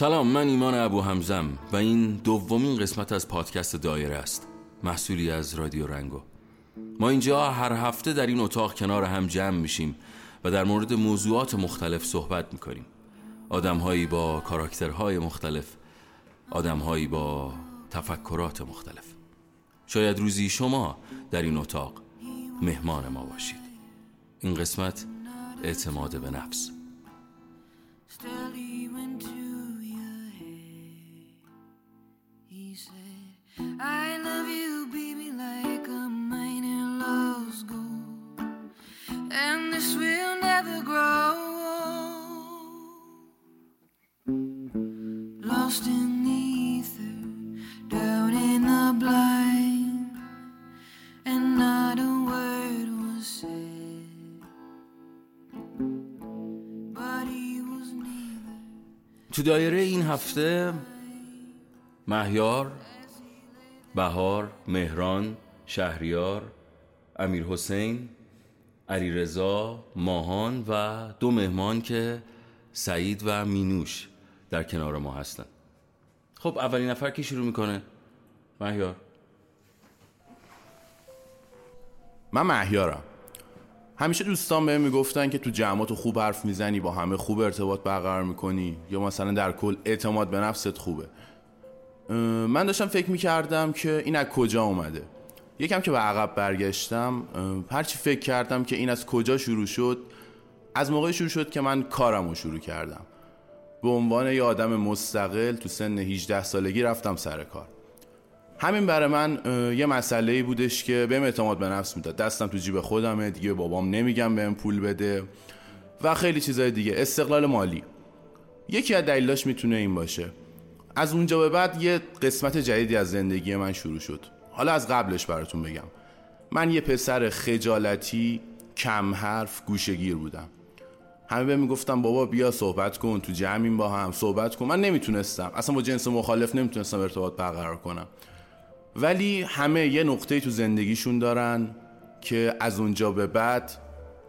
سلام من ایمان ابو همزم و این دومین قسمت از پادکست دایره است محصولی از رادیو رنگو. ما اینجا هر هفته در این اتاق کنار هم جمع میشیم و در مورد موضوعات مختلف صحبت می‌کنیم. آدمهایی با کاراکترهای مختلف آدمهایی با تفکرات مختلف. شاید روزی شما در این اتاق مهمان ما باشید. این قسمت اعتماد به نفس. تو دایره این هفته مهیار بهار مهران شهریار امیر حسین علی رضا ماهان و دو مهمان که سعید و مینوش در کنار ما هستن. خب اولین نفر کی شروع می‌کنه؟ مهیار. من مهیارم. همیشه دوستان بهم می‌گفتن که تو جمعات خوب حرف می‌زنی با همه خوب ارتباط برقرار می‌کنی یا مثلا در کل اعتماد به نفست خوبه. من داشتم فکر می‌کردم که این از کجا اومده. یکم که به عقب برگشتم هرچی فکر کردم که این از کجا شروع شد از موقع شروع شد که من کارم رو شروع کردم. به عنوان یه آدم مستقل تو سن 18 سالگی رفتم سر کار. همین برای من یه مسئله بودش که بهم اعتماد به نفس می‌داد. دستم تو جیب خودمه دیگه بابام نمیگم بهم پول بده و خیلی چیزای دیگه. استقلال مالی. یکی از دلیلاش می‌تونه این باشه. از اونجا به بعد یه قسمت جدیدی از زندگی من شروع شد. حالا از قبلش براتون بگم. من یه پسر خجالتی کم حرف گوشگیر بودم. همه به می‌گفتم بابا بیا صحبت کن تو جمعیم با هم صحبت کن. من نمی‌تونستم. اصلا با جنس مخالف نمی‌تونستم ارتباط برقرار کنم. ولی همه یه نقطه تو زندگیشون دارن که از اونجا به بعد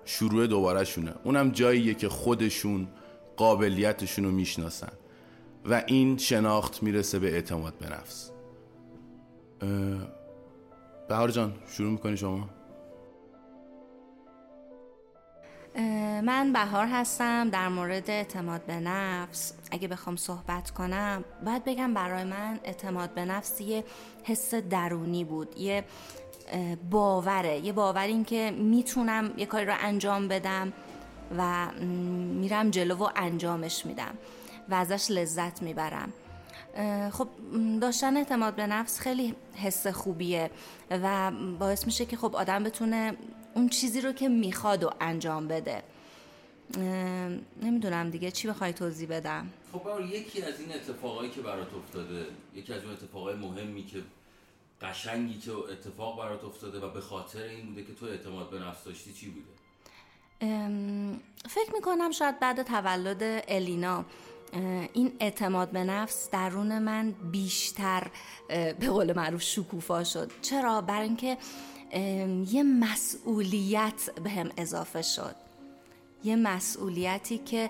شروع دوباره شونه اونم جاییه که خودشون قابلیتشون رو می‌شناسن و این شناخت می‌رسه به اعتماد به نفس. بهار جان شروع می‌کنی شما؟ من بهار هستم در مورد اعتماد به نفس. اگه بخوام صحبت کنم باید بگم برای من اعتماد به نفس یه حس درونی بود یه باوره. یه باور این که می‌تونم یه کاری رو انجام بدم و میرم جلو و انجامش میدم و ازش لذت می‌برم. خب داشتن اعتماد به نفس خیلی حس خوبیه و باعث میشه که خب آدم بتونه اون چیزی رو که می‌خواد و انجام بده. نمی‌دونم دیگه چی بخوای توضیح بدم؟ خب یکی از این اتفاقایی که برات افتاده یکی از اون اتفاقای مهمی که قشنگی که اتفاق برات افتاده و به خاطر این بوده که تو اعتماد به نفس داشتی چی بوده؟ فکر می‌کنم شاید بعد تولد الینا این اعتماد به نفس درون من بیشتر به قول معروف شکوفا شد. چرا؟ برای اینکه یه مسئولیت به هم اضافه شد. یه مسئولیتی که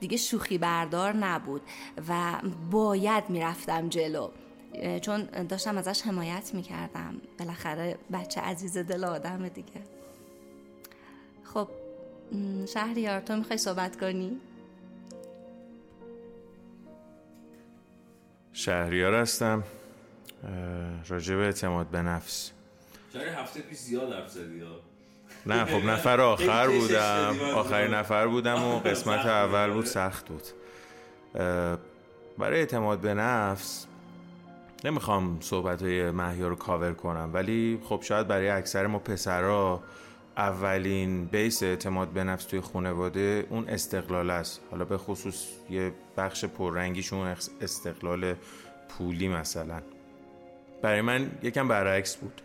دیگه شوخی بردار نبود و باید می‌رفتم جلو. چون داشتم ازش حمایت می‌کردم. بالاخره بچه عزیز دل آدم دیگه. خب شهریار تو می‌خوای صحبت کنی؟ شهریار هستم. راجب اعتماد به نفس. چرا هفته پیش زیاد حرف نه خب نفر آخر بودم. آخرین نفر بودم و قسمت اول بود سخت بود. برای اعتماد به نفس نمی‌خوام صحبت های محیا رو کاور کنم ولی خب شاید برای اکثر ما پسرا اولین بیس اعتماد به نفس توی خانواده اون استقلال است. حالا به خصوص یه بخش پررنگیشون استقلال پولی مثلا. برای من یکم برعکس بود.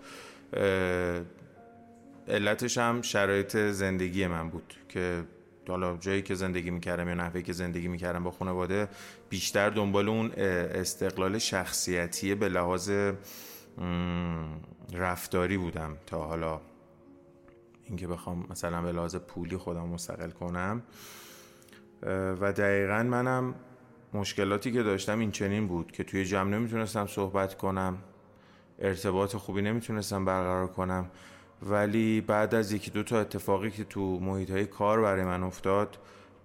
علتش هم شرایط زندگی من بود که حالا جایی که زندگی می‌کردم یا نحوهی که زندگی می‌کردم با خانواده بیشتر دنبال اون استقلال شخصیتی به لحاظ رفتاری بودم تا حالا. اینکه بخوام مثلا به لحاظ پولی خودم مستقل کنم. و دقیقا منم مشکلاتی که داشتم این چنین بود که توی جمع نمی‌تونستم صحبت کنم. ارتباط خوبی نمی‌تونستم برقرار کنم. ولی بعد از یکی دو تا اتفاقی که تو محیط های کار برای من افتاد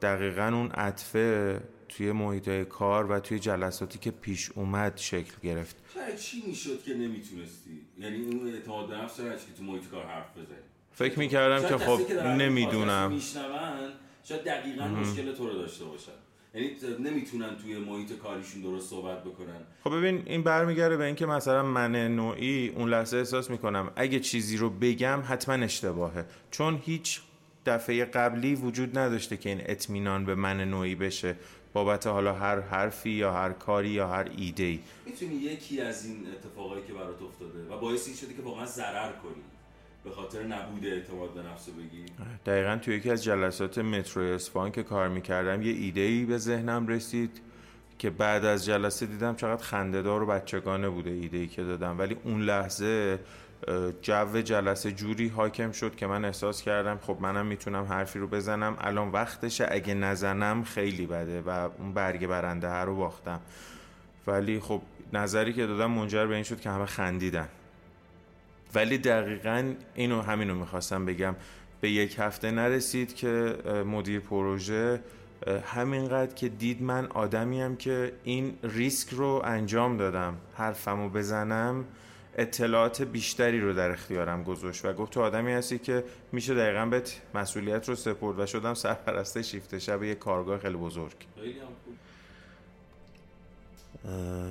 دقیقا اون عطفه توی محیط های کار و توی جلساتی که پیش اومد شکل گرفت. چی می‌شد که نمی‌تونستی؟ یعنی اون اعتماد به نفس که تو محیط کار حرف بزنی؟ فکر می‌کردم که خب نمی‌دونم. میشنون شاید دقیقا مشکل تو رو داشته باشن. یعنی نمی‌تونن توی محیط کاریشون درست صحبت بکنن. خب ببین این برمیگرده به اینکه مثلا من نوعی اون لحظه احساس می‌کنم. اگه چیزی رو بگم حتما اشتباهه. چون هیچ دفعه قبلی وجود نداشته که این اطمینان به من نوعی بشه بابت حالا هر حرفی یا هر کاری یا هر ایده ای می‌تونی یکی از این اتفاقایی که برات افتاده و باعث شده که واقعا ضرر کنی. به خاطر نبود اعتماد به نفس بگی؟ دقیقا توی یکی از جلسات مترو اصفهان که کار می‌کردم یه ایده ای به ذهنم رسید که بعد از جلسه دیدم چقدر خندهدار و بچگانه بوده ایده ای که دادم. ولی اون لحظه جو جلسه جوری حاکم شد که من احساس کردم خب منم می‌تونم حرفی رو بزنم. الان وقتشه اگه نزنم خیلی بده و اون برگ برنده رو باختم. ولی خب نظری که دادم منجر به این شد که همه خندیدن. ولی دقیقا اینو همینو می‌خواستم بگم. به یک هفته نرسید که مدیر پروژه همینقدر که دید من آدمیم که این ریسک رو انجام دادم حرفمو بزنم اطلاعات بیشتری رو در اختیارم گذاشت و گفت تو آدمی هستی که میشه دقیقا بهت مسئولیت رو سپرد و شدم سرپرسته شیفت شب یک کارگاه خیلی بزرگ.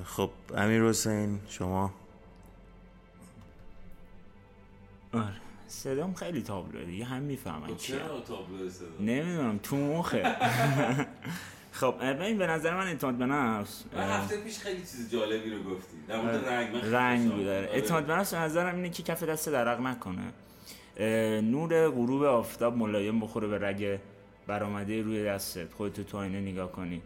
خب امیر حسین شما؟ آره. صدام خیلی تابلوه دیگه هم می‌فهمن خب چرا تابلو صدا؟ نمی‌دونم تو مخه. خب ببین به نظر من اعتماد به نفس هفته پیش خیلی چیز جالبی رو گفتی. در مورد رنگ من رنگ داره اعتماد به نفس به نظرم اینه که کف دست درق نکنه. نور غروب آفتاب ملایم بخوره به رگ برآمده روی دستت. خودت تو آینه نگاه کنی.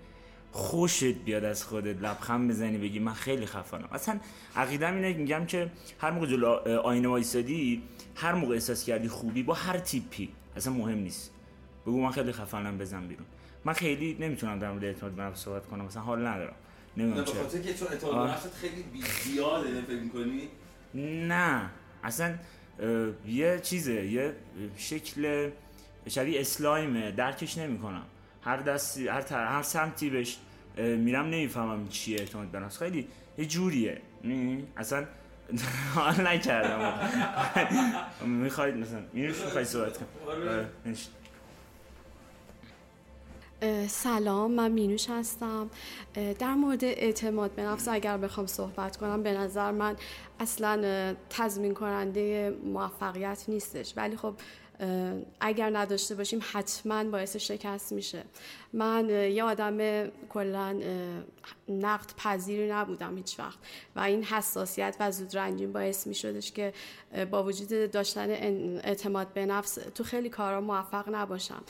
خوشت بیاد از خودت لبخند بزنی بگی من خیلی خفنم. اصلا عقیدم اینه میگم که هر موقع جلو آینه وایسادی هر موقع احساس کردی خوبی با هر تیپی اصلا مهم نیست. بگو من خیلی خفنم بزن بیرون. من خیلی نمی‌تونم در مورد اعتماد به نفس صحبت کنم مثلا حال ندارم. نمی‌دونم چرا. خاطر که چون اعتماد به نفست خیلی زیاده فکر می‌کنی؟ نه. اصلا یه چیزه یه شکل شبیه اسلایمه درکش نمی‌کنم. هر دستی هر. هر سمتی بهش میرم نمی‌فهمم چیه اعتماد به نفس. خیلی یه جوریه. اصلا حال نکردم. می‌خواید مثلا مینوش می‌خواید صحبت کنم سلام من مینوش هستم. در مورد اعتماد به نفس اگر بخوام صحبت کنم به نظر من اصلا تضمین کننده موفقیت نیستش. ولی خب اگر نداشته باشیم حتما باعث شکست میشه. من یه آدم کلا نقد پذیری نبودم هیچ وقت و این حساسیت و زود رنجین باعث میشدش که با وجود داشتن اعتماد به نفس تو خیلی کارا موفق نباشم.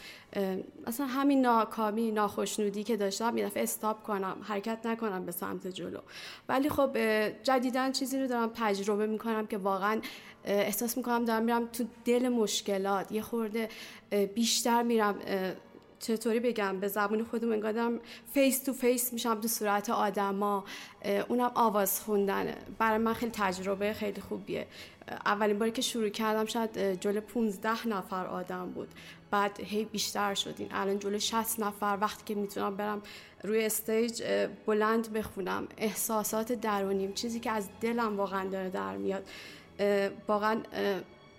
مثلا همین ناکامی ناخشنودی که داشتم یه دفعه استاپ کنم حرکت نکنم به سمت جلو. ولی خب جدیدا چیزی رو دارم تجربه می‌کنم که واقعا احساس می‌کنم دارم میرم تو دل مشکلات یه خورده بیشتر میرم چطوری بگم به زبون خودم انگار face to face میشم تو صورت آدما اونم آواز خوندنه برای من خیلی تجربه خیلی خوبیه اولین باری که شروع کردم شاید جلو 15 نفر آدم بود بعد هی بیشتر شدن الان جلو 60 نفر وقتی که می‌تونم برم روی stage بلند بخونم احساسات درونیم چیزی که از دلم واقعا داره در میاد واقعا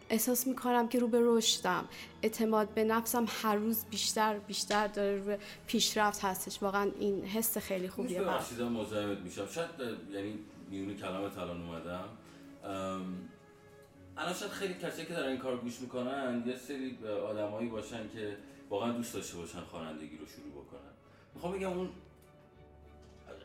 احساس می‌کنم که رو به رشدم. اعتماد به نفسم هر روز بیشتر بیشتر داره رو پیشرفت هستش. واقعا این حس خیلی خوبیه. من مزاحمت میشم. شاید یعنی میون کلامت الان اومدم. الان شاید خیلی کسی که دارن این کار گوش می‌کنن یه سری آدمایی باشن که واقعا دوست داشته باشن خوانندگی رو شروع بکنن. می‌خوام بگم اون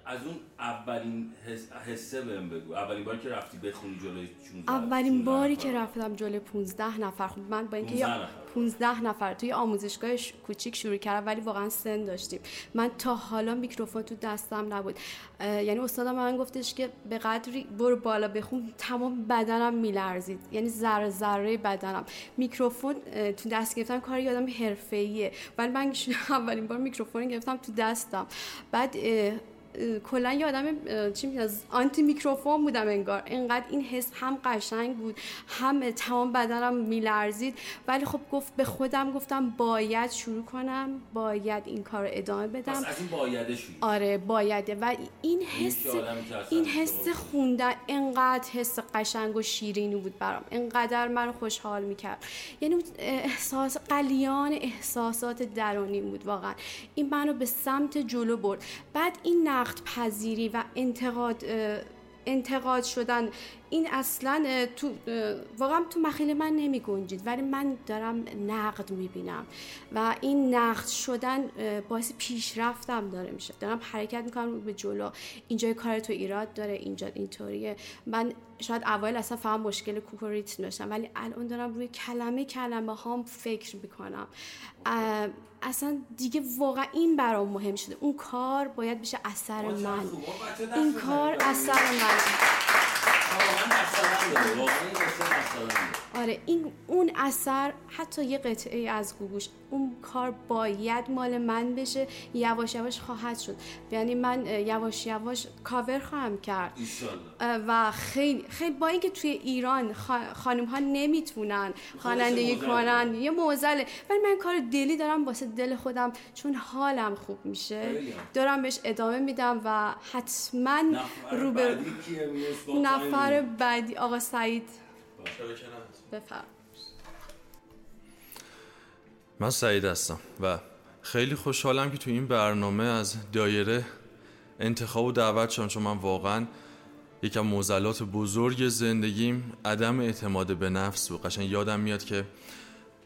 از اون اولین حس... حسه بهم بگو. اولین باری که رفتی بخونی جلوی 16 اولین 16 باری نفر. که رفتم جلوی 15 نفر. خب من با اینکه 15 یا- نفر. 15 نفر. توی آموزشگاه کوچیک شروع کردم ولی واقعا سن داشتیم. من تا حالا میکروفون تو دستم نبود. یعنی استادم من گفتش که به قدری برو بالا بخون تمام بدنم میلرزید. یعنی ذره ذره بدنم. میکروفون تو دست گرفتن کار یادم حرفه‌ایه. ولی من اولین بار میکروفون گرفتم تو دستم. بعد کلا یه آدم چی میگن آنتی میکروفون بودم انگار. انقدر این حس هم قشنگ بود هم تمام بدنم میلرزید. ولی خب گفت به خودم گفتم باید شروع کنم باید این کار رو ادامه بدم. از این بایده شروع. آره بایده. و این حس این حس. خوندن انقدر حس قشنگ و شیرینی بود برام. انقدر منو خوشحال می‌کرد. یعنی احساس قلیان احساسات درونی بود واقعا. این منو به سمت جلو برد. بعد این نقد پذیری و انتقاد انتقاد شدن این اصلا تو واقعا تو مخیل من نمی گنجید ولی من دارم نقد می‌بینم و این نقد شدن باعث پیشرفتم داره میشه. دارم حرکت می‌کنم به جلو اینجا کار تو ایراد داره اینجا اینطوریه. من شاید اول اصلا فهم مشکل کوک و ریتم داشتم ولی الان دارم روی کلمه کلمه هام فکر می‌کنم. اصلا دیگه واقعا این برام مهم شده. اون کار باید بشه اثر من. دست این. کار اثر من. Thank you. آره این اون اثر حتی یه قطعه از گوگوش اون کار باید مال من بشه یواش یواش خواهد شد. یعنی من یواش یواش کاور خواهم کرد. و خیلی خیلی با اینکه توی ایران خانم ها نمی‌تونن خوانندگی کنن یه موزله. ولی من کار دلی دارم واسه دل خودم چون حالم خوب میشه. دارم بهش ادامه میدم و حتما نفر رو به بعدی میرس با نفر تایم؟ بعدی آقا سعید. بفرم. من سعید هستم و خیلی خوشحالم که تو این برنامه از دایره انتخاب و دعوت شدم چون من واقعا یکم موزلات بزرگ زندگیم عدم اعتماد به نفس بود. قشنگ یادم میاد که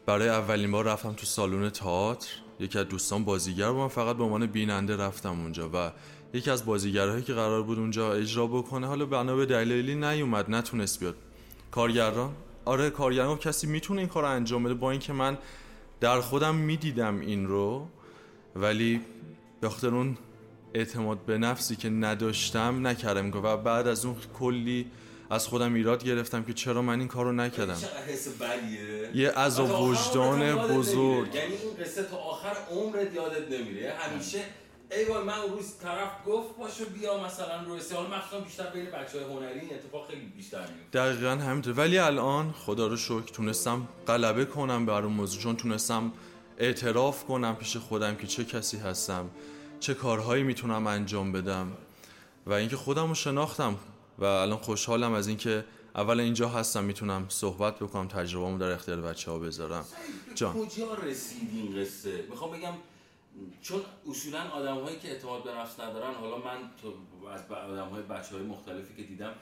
برای اولین بار رفتم تو سالن تئاتر. یکی از دوستان بازیگر بود من فقط به عنوان بیننده رفتم اونجا و یکی از بازیگرهایی که قرار بود اونجا اجرا بکنه حالا بنا به دلیلی نیومد نتونست بیاد کارگران آره کارگران کسی می‌تونه این کار انجام بده با اینکه من در خودم می‌دیدم این رو ولی به خاطر اون اعتماد به نفسی که نداشتم نکردم. و بعد از اون کلی از خودم ایراد گرفتم که چرا من این کار رو نکردم. چقدر حس بدیه؟ یه آخر وجدان بزرگ. یعنی این قصه تا آخر عمرت یادت نمیره. همیشه ای وای من اون روز طرف گفت باشه بیا مثلا رو حالا مخصوصا بیشتر بین بچه های هنری این اتفاق خیلی بیشتر میفته. دقیقا همینطور. ولی الان خدا رو شکر تونستم غلبه کنم بر اون موضوع چون تونستم اعتراف کنم پیش خودم که چه کسی هستم چه کارهایی می‌تونم انجام بدم. و اینکه خودم رو شناختم. و الان خوشحالم از اینکه اول اینجا هستم می‌تونم صحبت بکنم تجربه‌مو در اختیار بچه ها بذارم جان. کجا رسید این قصه؟ می‌خوام بگم چون اصولا آدم هایی که اعتماد به نفس ندارن حالا من تو از آدم های بچه های مختلفی که دیدم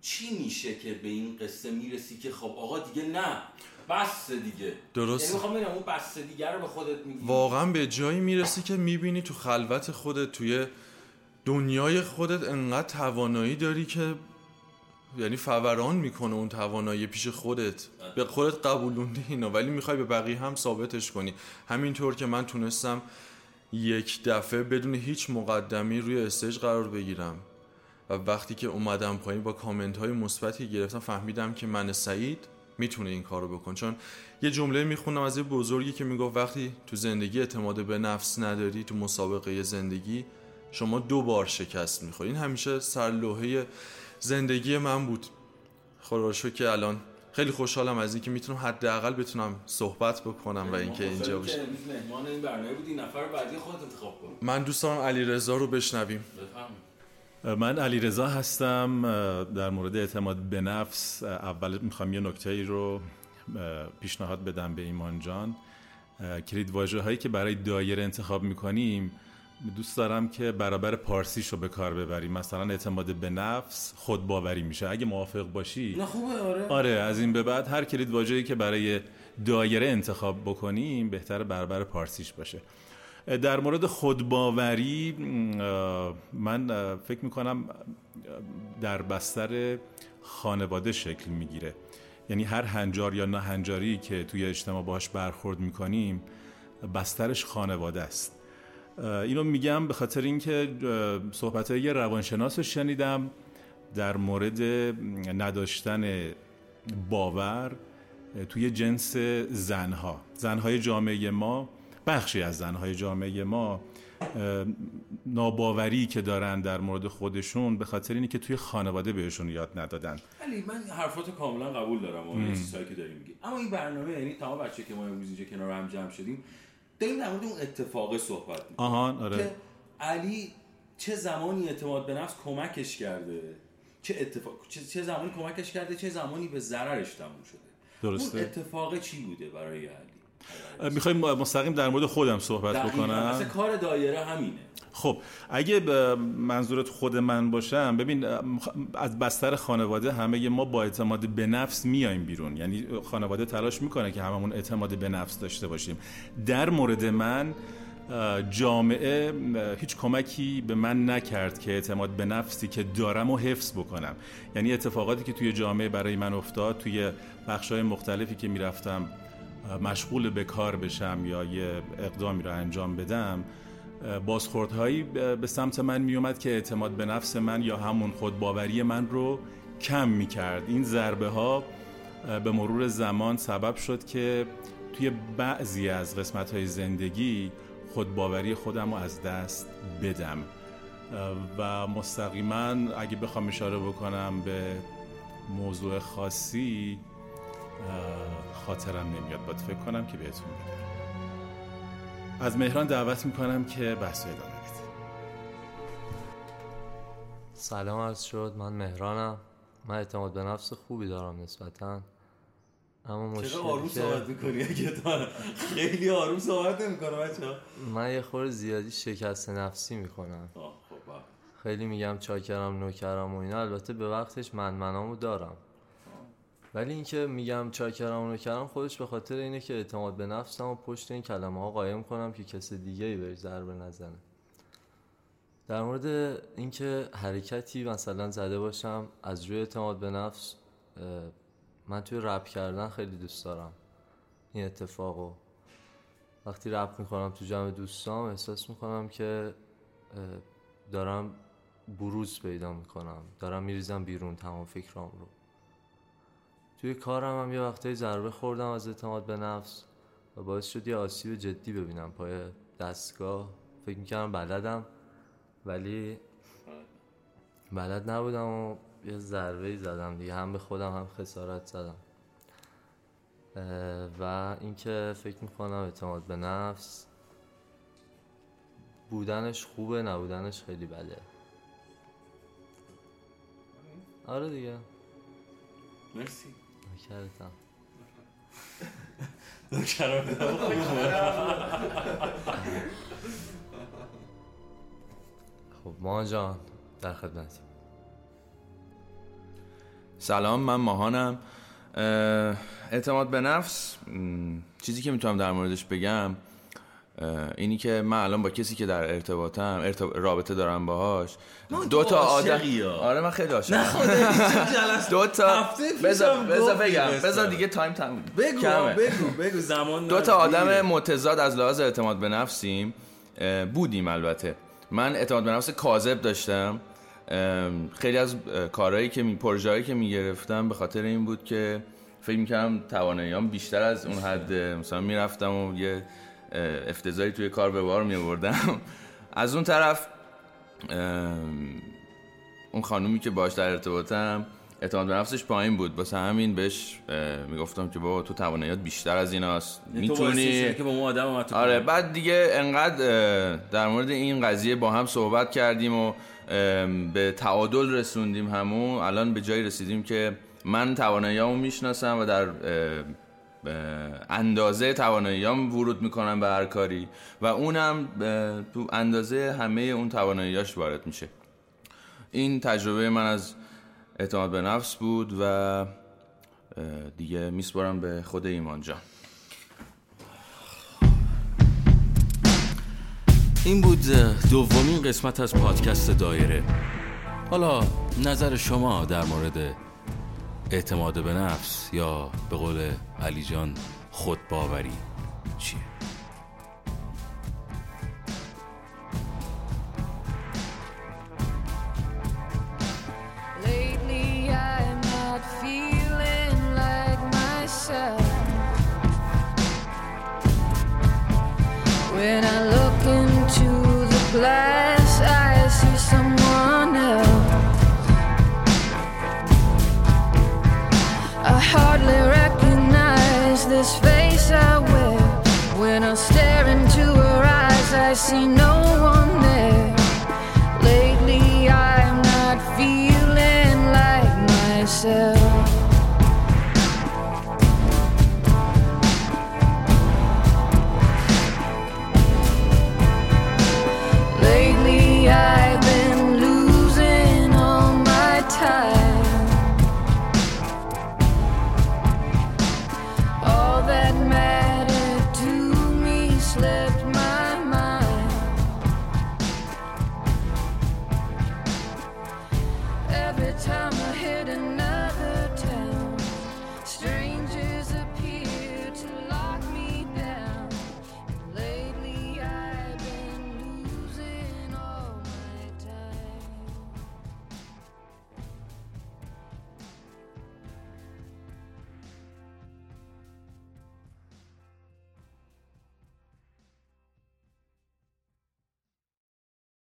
چی میشه که به این قصه می‌رسی که خب آقا دیگه نه بس دیگه؟ درسته. یعنی می‌خوام اون بس دیگه رو به خودت میگی. واقعا به جایی می‌رسی که می‌بینی تو خلوت خودت توی دنیای خودت انقدر توانایی داری که یعنی فوران می‌کنه اون توانایی پیش خودت. به خودت قبولوندی اینو ولی می‌خوای به بقیه هم ثابتش کنی. همینطور که من تونستم یک دفعه بدون هیچ مقدمی روی استیج قرار بگیرم. و وقتی که اومدم پایین با کامنت های مثبتی گرفتم فهمیدم که من سعید می‌تونه این کارو بکن چون یه جمله می‌خونم از یه بزرگی که می‌گفت وقتی تو زندگی اعتماد به نفس نداری تو مسابقه زندگی شما دو بار شکست می‌خوری این همیشه سرلوحه زندگی من بود. خدا رو شکر که الان خیلی خوشحالم از اینکه می‌تونم حداقل بتونم صحبت بکنم و اینکه اینجا باشه باشم مهمان این برنامه بودی نفر بعدی خودت انتخاب کن. من دوست دارم علی رضا رو بشنویم. بفهم من علی رضا هستم در مورد اعتماد به نفس اول می‌خوام یه نکته ای رو پیشنهاد بدم به ایمان جان. کلید واژه هایی که برای دایره انتخاب می‌کنیم دوست دارم که برابر پارسیش رو به کار ببریم. مثلا اعتماد به نفس خود باوری میشه. اگه موافق باشی. نه خوبه آره. آره از این به بعد هر کلید واژه‌ای که برای دایره انتخاب بکنیم بهتر برابر پارسیش باشه. در مورد خودباوری من فکر می‌کنم در بستر خانواده شکل می‌گیره. یعنی هر هنجار یا نه هنجاری که توی اجتماع باش برخورد می‌کنیم بسترش خانواده است. اینو میگم به خاطر اینکه صحبت یه روانشناس رو شنیدم در مورد نداشتن باور توی جنس زنها. زنهای جامعه ما بخشی از زنهای جامعه ما ناباوری که دارن در مورد خودشون به خاطر اینی که توی خانواده بهشون یاد ندادن. علی من حرفات کاملا قبول دارم و چیزهایی که داریم میگی. اما این برنامه یعنی تمام بچه که ما امروز اینجا کنار هم جمع شدیم داریم در مورد اون اتفاق صحبت آهان آره. که علی چه زمانی اعتماد به نفس کمکش کرده؟ چه اتفاق چه, زمانی کمکش کرده؟ چه زمانی به ضررش تموم شده؟ درسته. اون اتفاق چی بوده برای علی؟ می‌خوایم مستقیم در مورد خودم صحبت بکنم. مثل کار دایره همینه. خب اگه منظورت خود من باشم ببین از بستر خانواده همه ما با اعتماد به نفس میایم بیرون. یعنی خانواده تلاش می‌کنه که هممون اعتماد به نفس داشته باشیم. در مورد من جامعه هیچ کمکی به من نکرد که اعتماد به نفسی که دارم و حفظ بکنم. یعنی اتفاقاتی که توی جامعه برای من افتاد توی بخشای مختلفی که می‌رفتم مشغول به کار بشم یا یه اقدامی رو انجام بدم بازخوردهایی به سمت من میومد که اعتماد به نفس من یا همون خودباوری من رو کم می‌کرد. این ضربه ها به مرور زمان سبب شد که توی بعضی از قسمت های زندگی خودباوری خودم رو از دست بدم. و مستقیما اگه بخوام اشاره بکنم به موضوع خاصی خاطرم نمیاد. باید فکر کنم که بهتون بگم. از مهران دعوت می‌کنم که بحث ادامه بده سلام عرض شد. من مهرانم. من اعتماد به نفس خوبی دارم نسبتا. اما مشکل آروم صحبت می‌کنی؟ خیلی آروم صحبت نمی‌کنه بچه من یه خور زیادی شکست نفسی می‌کنم. خب خیلی میگم چاکرم نوکرم و اینا. البته به وقتش من منامو دارم. ولی اینکه میگم چاکرم و نوکرم خودش به خاطر اینه که اعتماد به نفسم و پشت این کلمه ها قایم کنم که کسی دیگه ای بهش ضربه نزنه. در مورد اینکه حرکتی مثلا زده باشم از روی اعتماد به نفس من توی رپ کردن خیلی دوست دارم. این اتفاقو. وقتی رپ می‌کنم تو جمع دوستام احساس می‌کنم که دارم بروز پیدا می‌کنم. دارم میریزم بیرون تمام فکرام رو توی کارم هم یه وقتایی ضربه خوردم از اعتماد به نفس و باعث شد یه آسیب جدی ببینم. پای دستگاه فکر می‌کردم بلدم ولی بلد نبودم و یه ضربه زدم دیگه. هم به خودم هم خسارت زدم. و اینکه فکر می‌کنم اعتماد به نفس بودنش خوبه نبودنش خیلی بده. آره دیگه. مرسی. نکردم خب ما جان در خدمتی سلام من ماهانم. اعتماد به نفس چیزی که می‌تونم در موردش بگم اینی که من الان با کسی که در ارتباطم رابطه دارم باهاش دو تا آدم آره من خیلی عاشقم. نه دو تا بذار بذار بگم بذار دیگه تایم تموم. بگو بگو بگو زمان دو تا آدم متضاد از لحاظ اعتماد به نفسیم بودیم البته. من اعتماد به نفس کاذب داشتم. خیلی از کارهایی که می پروژه‌ای که می‌گرفتم به خاطر این بود که فکر می‌کردم تواناییام بیشتر از اون حد مثلا می‌رفتم و یه افتضایی توی کار به بار می آوردم از اون طرف اون خانومی که باش در ارتباطم اعتماد به نفسش پایین بود. واسه همین بهش می‌گفتم که بابا تو تواناییات بیشتر از ایناست می‌تونی؟ که با ما آدم آره بعد دیگه انقدر در مورد این قضیه با هم صحبت کردیم و به تعادل رسوندیم همون. الان به جایی رسیدیم که من تواناییامو می‌شناسم و در اندازه تواناییام ورود می‌کنم به هر کاری و اونم تو اندازه همه اون تواناییاش وارد میشه. این تجربه من از اعتماد به نفس بود و دیگه میسپارم به خود ایمان جان. این بود دومین قسمت از پادکست دایره. حالا نظر شما در مورد اعتماد به نفس یا به قول علی جان خودباوری چیه؟ When I see no one.